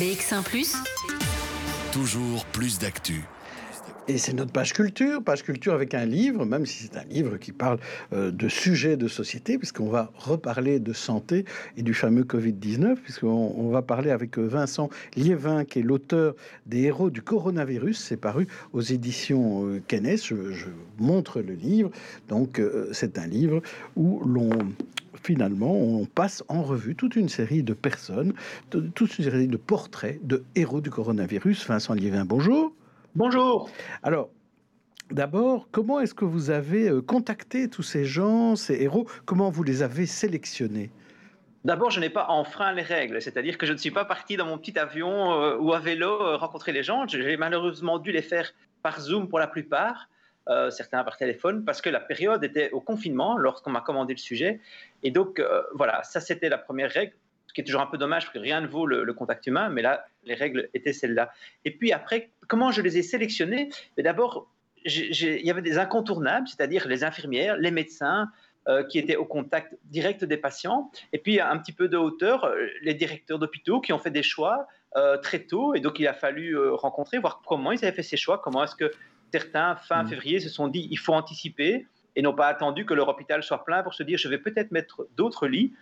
BX1 ⁇ Toujours plus d'actu. Et c'est notre page culture, page culture avec un livre, même si c'est un livre qui parle euh, de sujets de société, puisqu'on va reparler de santé et du fameux Covid-19, puisqu'on on va parler avec euh, Vincent Liévin, qui est l'auteur des héros du coronavirus. C'est paru aux éditions euh, Kennes. Je, je montre le livre. Donc, euh, c'est un livre où l'on finalement, on passe en revue toute une série de personnes, de- toute une série de portraits de héros du coronavirus. Vincent Liévin, bonjour. Bonjour. Alors, d'abord, comment est-ce que vous avez euh, contacté tous ces gens, ces héros? Comment vous les avez sélectionnés? D'abord, je n'ai pas enfreint les règles, c'est-à-dire que je ne suis pas parti dans mon petit avion euh, ou à vélo euh, rencontrer les gens. J'ai malheureusement dû les faire par Zoom pour la plupart, euh, certains par téléphone, parce que la période était au confinement lorsqu'on m'a commandé le sujet. Et donc, euh, voilà, ça c'était la première règle, ce qui est toujours un peu dommage parce que rien ne vaut le, contact humain, mais là, les règles étaient celles-là. Et puis après, comment je les ai sélectionnés Mais D'abord, il y avait des incontournables, c'est-à-dire les infirmières, les médecins, euh, qui étaient au contact direct des patients, et puis un petit peu de hauteur, les directeurs d'hôpitaux qui ont fait des choix très tôt, et donc il a fallu rencontrer, voir comment ils avaient fait ces choix, comment est-ce que certains, fin Mm. février, se sont dit il faut anticiper, et n'ont pas attendu que leur hôpital soit plein pour se dire je vais peut-être mettre d'autres lits.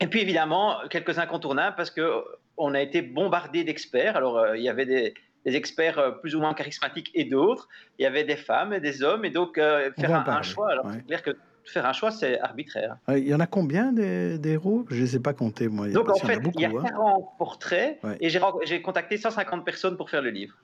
Et puis évidemment, quelques incontournables, parce qu'on a été bombardé d'experts. Alors, euh, il y avait des, des experts euh, plus ou moins charismatiques et d'autres. Il y avait des femmes et des hommes. Et donc, euh, On faire un, choix, alors ouais. c'est clair que faire un choix, c'est arbitraire. Il y en a combien des, des héros Je ne les ai pas comptés, moi. Donc, en Parce qu'il y fait, a beaucoup. il y a hein. 40 portraits Ouais. et j'ai contacté 150 personnes pour faire le livre.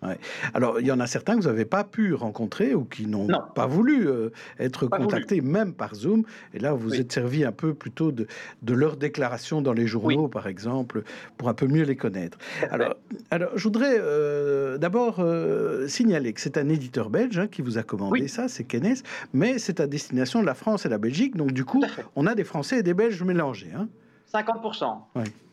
Alors, il y en a certains que vous n'avez pas pu rencontrer ou qui n'ont Non. pas voulu euh, être Pas voulu. contactés, même par Zoom. Et là, vous Oui. êtes servi un peu plutôt de, de leurs déclarations dans les journaux, par exemple, pour un peu mieux les connaître. Alors, alors je voudrais euh, d'abord euh, signaler que c'est un éditeur belge hein, qui vous a commandé Oui. ça, c'est Kennes, mais c'est à destination de la France la Belgique. Donc, du coup, on a des Français et des Belges mélangés. Hein 50%.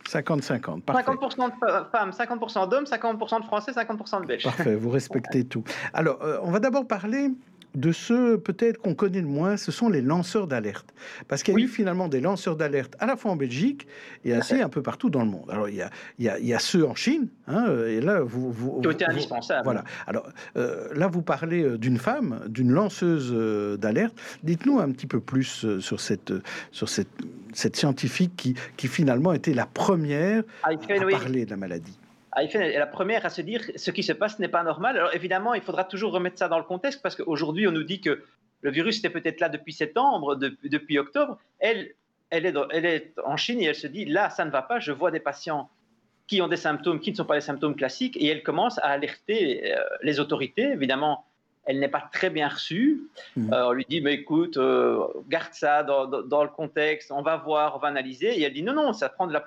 50-50. Parfait. 50% de femmes, 50% d'hommes, 50% de Français, 50% de Belges. Parfait, vous respectez tout. Alors, euh, on va d'abord parler de ceux peut-être qu'on connaît le moins, ce sont les lanceurs d'alerte. Parce qu'il y a Oui. eu finalement des lanceurs d'alerte à la fois en Belgique et assez un peu partout dans le monde. Alors, il y a, il y a, il y a ceux en Chine, hein, et là, vous... vous vous- indispensables. Voilà. Alors, euh, là, vous parlez euh, d'une femme, d'une lanceuse euh, d'alerte. Dites-nous un petit peu plus sur cette, sur cette, cette scientifique qui, qui finalement était la première Ayfen, à parler de la maladie. Ayfen est la première à se dire ce qui se passe n'est pas normal. Alors évidemment, il faudra toujours remettre ça dans le contexte parce qu'aujourd'hui, on nous dit que le virus était peut-être là depuis septembre, de- depuis octobre. Elle, elle, est dans- elle est en Chine et elle se dit là, ça ne va pas. Je vois des patients qui ont des symptômes qui ne sont pas les symptômes classiques et elle commence à alerter euh, les autorités. Évidemment, elle n'est pas très bien reçue. Mhm. Euh, on lui dit, mais écoute, euh, garde ça dans, dans- dans le contexte, on va voir, on va analyser. Et elle dit, non, non, ça prend de la-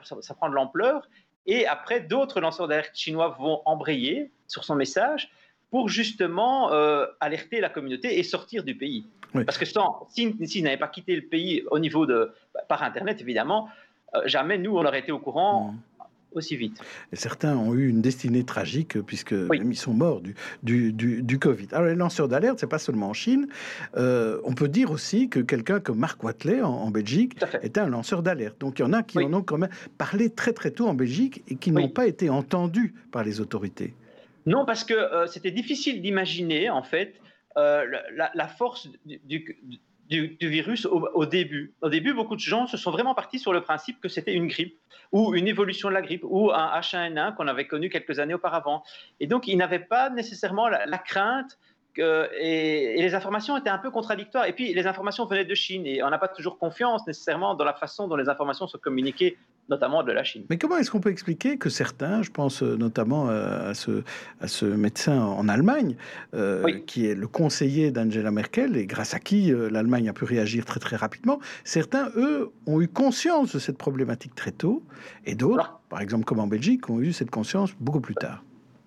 Et après, d'autres lanceurs d'alerte chinois vont embrayer sur son message pour justement euh, alerter la communauté et sortir du pays. Oui. Parce que s'ils n'avaient pas quitté le pays au niveau de, par Internet, évidemment, euh, jamais nous, on aurait été au courant Mhm. Aussi vite. Et certains ont eu une destinée tragique puisque Oui. ils sont morts du, du, du, du Covid. Alors les lanceurs d'alerte, c'est pas seulement en Chine. Euh, on peut dire aussi que quelqu'un comme Marc Watley en, en Belgique était un lanceur d'alerte. Donc il y en a qui Oui. en ont quand même parlé très très tôt en Belgique et qui Oui. n'ont pas été entendus par les autorités. Non, parce que euh, c'était difficile d'imaginer, en fait, euh, la, la force du, du- virus au, début. Au début, beaucoup de gens se sont vraiment partis sur le principe que c'était une grippe ou une évolution de la grippe ou un H1N1 qu'on avait connu quelques années auparavant. Et donc, ils n'avaient pas nécessairement la, crainte. que- et les informations étaient un peu contradictoires. Et puis, les informations venaient de Chine et on n'a pas toujours confiance nécessairement dans la façon dont les informations sont communiquées, notamment de la Chine. Mais comment est-ce qu'on peut expliquer que certains, je pense euh, notamment euh, à ce, à ce médecin en Allemagne, euh, Oui. qui est le conseiller d'Angela Merkel, et grâce à qui l'Allemagne a pu réagir très très rapidement, certains, eux, ont eu conscience de cette problématique très tôt, et d'autres, par exemple comme en Belgique, ont eu cette conscience beaucoup plus tard.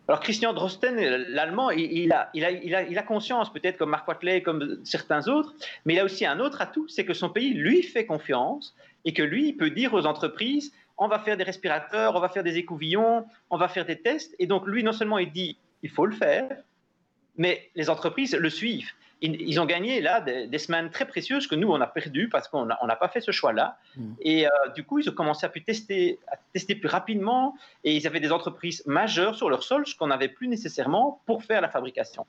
Alors Christian Drosten, l'allemand, il, a conscience, peut-être comme Marc Watley, comme certains autres, mais il a aussi un autre atout, c'est que son pays lui fait confiance et que lui, il peut dire aux entreprises, on va faire des respirateurs, on va faire des écouvillons, on va faire des tests. Et donc lui, non seulement il dit, il faut le faire, mais les entreprises le suivent. Ils, ont gagné là des, semaines très précieuses que nous, on a perdu parce qu'on n'a pas fait ce choix-là. Mm. Et euh, du coup, ils ont commencé à, pu tester, à tester plus rapidement et ils avaient des entreprises majeures sur leur sol, ce qu'on n'avait plus nécessairement pour faire la fabrication.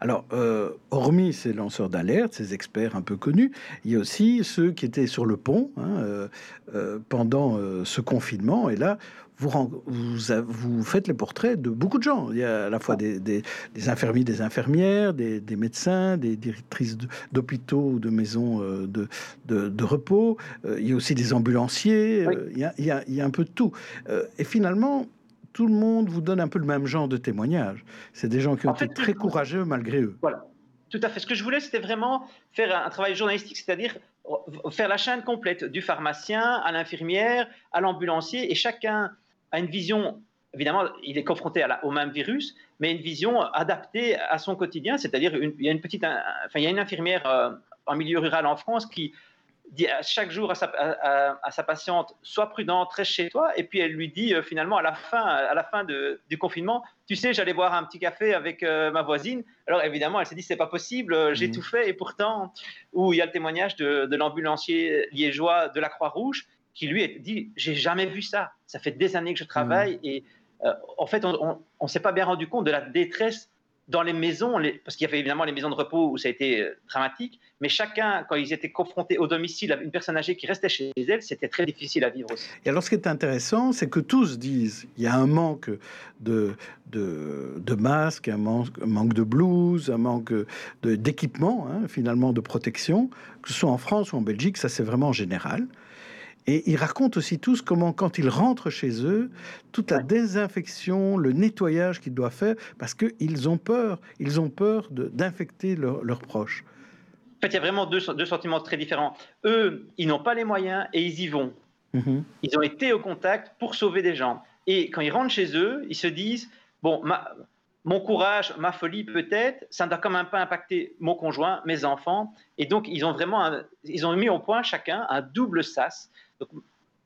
Alors, euh, hormis ces lanceurs d'alerte, ces experts un peu connus, il y a aussi ceux qui étaient sur le pont hein, euh, pendant ce confinement. Et là, vous, vous, faites les portraits de beaucoup de gens. Il y a à la fois des, des, infirmiers, des infirmières, des, médecins, des directrices d'hôpitaux ou de maisons euh, de, de, repos. Euh, il y a aussi des ambulanciers. Euh, il, y a, il, y a, un peu de tout. et finalement, tout le monde vous donne un peu le même genre de témoignage. C'est des gens qui ont été très courageux malgré eux. Voilà. Tout à fait. Ce que je voulais, c'était vraiment faire un travail journalistique, c'est-à-dire faire la chaîne complète du pharmacien à l'infirmière, à l'ambulancier, et chacun a une vision, évidemment, il est confronté à la, au même virus, mais une vision adaptée à son quotidien. C'est-à-dire, il y a une petite, enfin, il y a une infirmière euh, en milieu rural en France qui dit à chaque jour à sa, à, sa, patiente sois prudente, reste chez toi. Et puis elle lui dit euh, finalement à la fin, à la fin de, du confinement, tu sais, j'allais boire un petit café avec euh, ma voisine. Alors évidemment, elle s'est dit c'est pas possible, j'ai mmh. tout fait. Et pourtant, où il y a le témoignage de, de l'ambulancier liégeois de la Croix-Rouge qui lui dit j'ai jamais vu ça. Ça fait des années que je travaille mmh. et euh, en fait on, ne s'est pas bien rendu compte de la détresse dans les maisons, parce qu'il y avait évidemment les maisons de repos où ça a été euh, dramatique, mais chacun, quand ils étaient confrontés au domicile à une personne âgée qui restait chez elle, c'était très difficile à vivre aussi. Et alors ce qui est intéressant, c'est que tous disent il y a un manque de, de, masques, un manque, un manque de blouses, un manque d'équipement, hein, finalement de protection, que ce soit en France ou en Belgique, ça c'est vraiment général. Et ils racontent aussi tous comment, quand ils rentrent chez eux, toute la désinfection, le nettoyage qu'ils doivent faire, parce qu'ils ont peur, ils ont peur d'infecter leurs proches. En fait, il y a vraiment deux, deux sentiments très différents. Eux, ils n'ont pas les moyens et ils y vont. Mm-hmm. Ils ont été au contact pour sauver des gens. Et quand ils rentrent chez eux, ils se disent, bon, ma, mon courage, ma folie peut-être, ça ne doit quand même pas impacter mon conjoint, mes enfants. Et donc, ils ont vraiment, ils ont mis au point chacun un double sas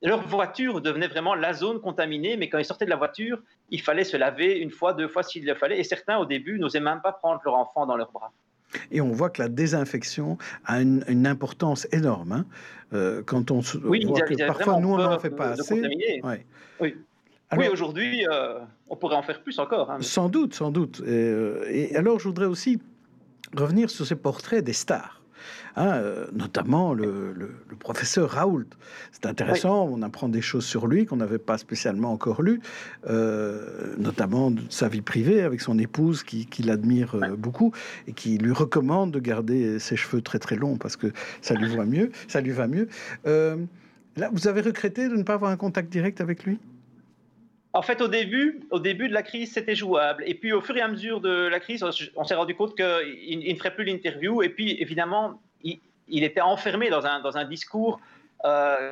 leur voiture devenait vraiment la zone contaminée, mais quand ils sortaient de la voiture, il fallait se laver une fois, deux fois s'il le fallait. Et certains, au début, n'osaient même pas prendre leur enfant dans leurs bras. Et on voit que la désinfection a une, importance énorme. Hein. Euh, quand on oui, voit que parfois nous on n'en fait pas assez. Oui. oui, aujourd'hui, euh, on pourrait en faire plus encore. Hein, sans doute, sans doute. Euh, et alors, je voudrais aussi revenir sur ces portraits des stars. Hein, euh, notamment le, professeur Raoult. C'est intéressant, on apprend des choses sur lui qu'on n'avait pas spécialement encore lues, euh, notamment de sa vie privée avec son épouse qui, l'admire euh, beaucoup et qui lui recommande de garder ses cheveux très très longs parce que ça lui va mieux. Ça lui va mieux. là, vous avez regretté de ne pas avoir un contact direct avec lui? En fait, au début, au début de la crise, c'était jouable. Et puis, au fur et à mesure de la crise, on s'est rendu compte qu'il ne ferait plus l'interview. Et puis, évidemment, il, était enfermé dans un, dans un discours euh,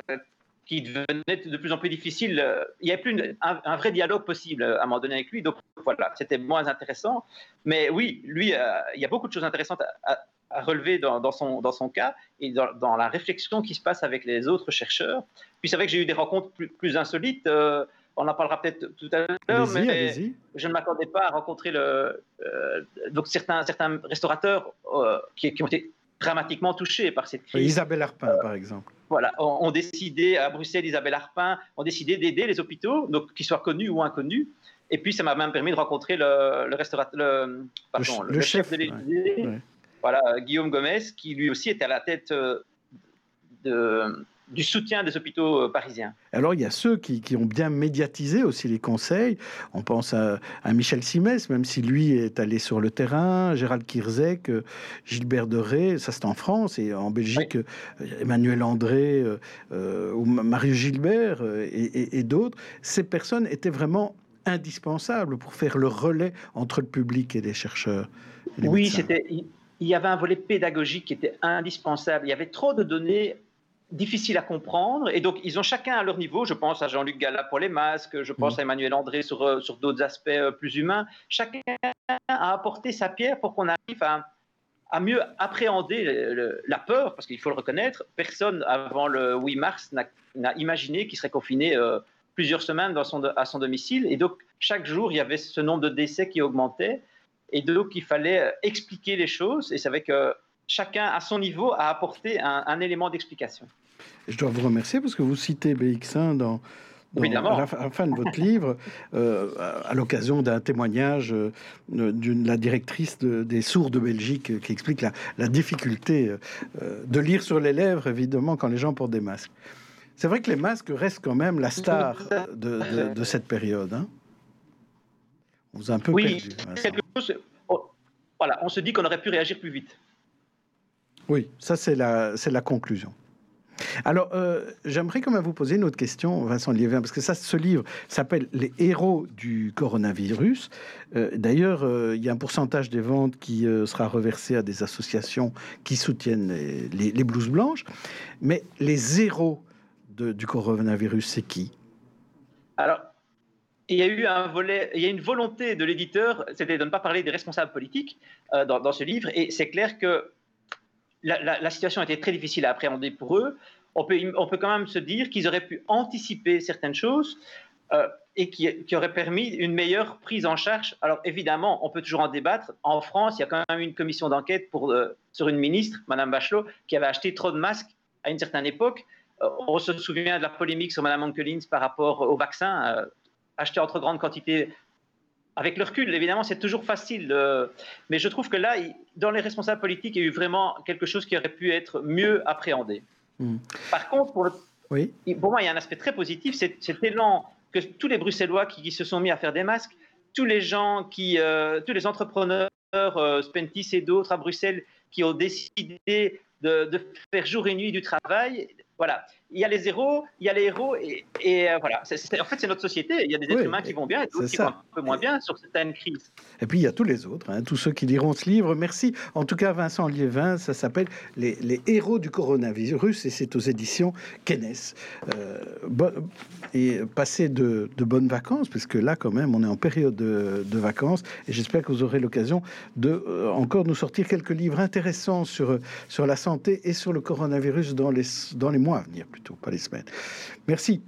qui devenait de plus en plus difficile. Il n'y avait plus un, vrai dialogue possible à un moment donné avec lui. Donc, voilà, c'était moins intéressant. Mais oui, lui, euh, il y a beaucoup de choses intéressantes à, relever dans, dans, son, dans son cas et dans, dans, la réflexion qui se passe avec les autres chercheurs. Puis c'est vrai que j'ai eu des rencontres plus, plus insolites. Euh, on en parlera peut-être tout à l'heure, mais je ne m'attendais pas à rencontrer le, euh, donc certains, certains restaurateurs euh, qui, ont été dramatiquement touchés par cette crise. Isabelle Arpin, par exemple. Voilà, ont, décidé, à Bruxelles, Isabelle Arpin, ont décidé d'aider les hôpitaux, donc qu'ils soient connus ou inconnus. Et puis, ça m'a même permis de rencontrer le, restaurateur, le, pardon, le, chef, de l'Élysée, voilà, Guillaume Gomez, qui lui aussi était à la tête euh, de, du soutien des hôpitaux euh, parisiens. Alors il y a ceux qui, ont bien médiatisé aussi les conseils. On pense à, Michel Simès, même si lui est allé sur le terrain, Gérald Kirzek, euh, Gilbert Deré, ça c'est en France, et en Belgique, euh, Emmanuel André ou Marius Gilbert et, d'autres. Ces personnes étaient vraiment indispensables pour faire le relais entre le public et les chercheurs. oui, c'était. Il y avait un volet pédagogique qui était indispensable. Il y avait trop de données difficile à comprendre. Et donc, ils ont chacun à leur niveau. Je pense à Jean-Luc Gallat pour les masques, je pense mm. à Emmanuel André sur, euh, sur d'autres aspects euh, plus humains. Chacun a apporté sa pierre pour qu'on arrive à, à, mieux appréhender la peur, parce qu'il faut le reconnaître, personne avant le 8 mars n'a imaginé qu'il serait confiné euh, plusieurs semaines dans son, à son domicile. Et donc, chaque jour, il y avait ce nombre de décès qui augmentait. Et donc, il fallait expliquer les choses. Et c'est avec que chacun, à son niveau, a apporté un, élément d'explication. Je dois vous remercier parce que vous citez BX1 dans, à, la, fin de votre livre, euh, à l'occasion d'un témoignage euh, de la directrice des sourds de Belgique qui explique la, difficulté euh, de lire sur les lèvres, évidemment, quand les gens portent des masques. C'est vrai que les masques restent quand même la star de, cette période. Hein. on vous a un peu oui, quelque chose, oh, voilà, on se dit qu'on aurait pu réagir plus vite. Oui, ça c'est la, conclusion. Alors, euh, j'aimerais quand même vous poser une autre question, Vincent Liévin, parce que ça, ce livre s'appelle Les héros du coronavirus. Euh, d'ailleurs, euh, il y a un pourcentage des ventes qui sera reversé à des associations qui soutiennent les, les, blouses blanches. Mais les héros du coronavirus, c'est qui? Alors, il y a eu un volet, il y a une volonté de l'éditeur, c'était de ne pas parler des responsables politiques dans, dans, ce livre, et c'est clair que la, situation était très difficile à appréhender pour eux. On peut, on peut quand même se dire qu'ils auraient pu anticiper certaines choses euh, et qui, qui auraient permis une meilleure prise en charge. Alors évidemment, on peut toujours en débattre. En France, il y a quand même une commission d'enquête euh, sur une ministre, Madame Bachelot, qui avait acheté trop de masques à une certaine époque. Euh, on se souvient de la polémique sur Madame Onkelins par rapport au vaccin, acheté en trop grande quantité avec le recul, évidemment, c'est toujours facile. Mais je trouve que là, dans les responsables politiques, il y a eu vraiment quelque chose qui aurait pu être mieux appréhendé. Hmm. Par contre, pour, oui. pour moi, il y a un aspect très positif, c'est cet élan que tous les Bruxellois qui, se sont mis à faire des masques, tous les gens qui, euh, tous les entrepreneurs, euh, Spentis et d'autres à Bruxelles, qui ont décidé de, de, faire jour et nuit du travail, voilà il y a les héros, il y a les héros, et, euh, voilà. en fait, c'est notre société. Il y a des êtres humains qui vont bien et d'autres qui vont un peu moins bien sur certaines crises. Et puis, il y a tous les autres, hein, tous ceux qui liront ce livre. Merci. En tout cas, Vincent Liévin, ça s'appelle les, héros du coronavirus et c'est aux éditions Kennes. Euh, et passez de, bonnes vacances, puisque là, quand même, on est en période de, vacances et j'espère que vous aurez l'occasion de euh, encore nous sortir quelques livres intéressants sur, sur la santé et sur le coronavirus dans les, dans les mois à venir plutôt, pas les semaines. Merci.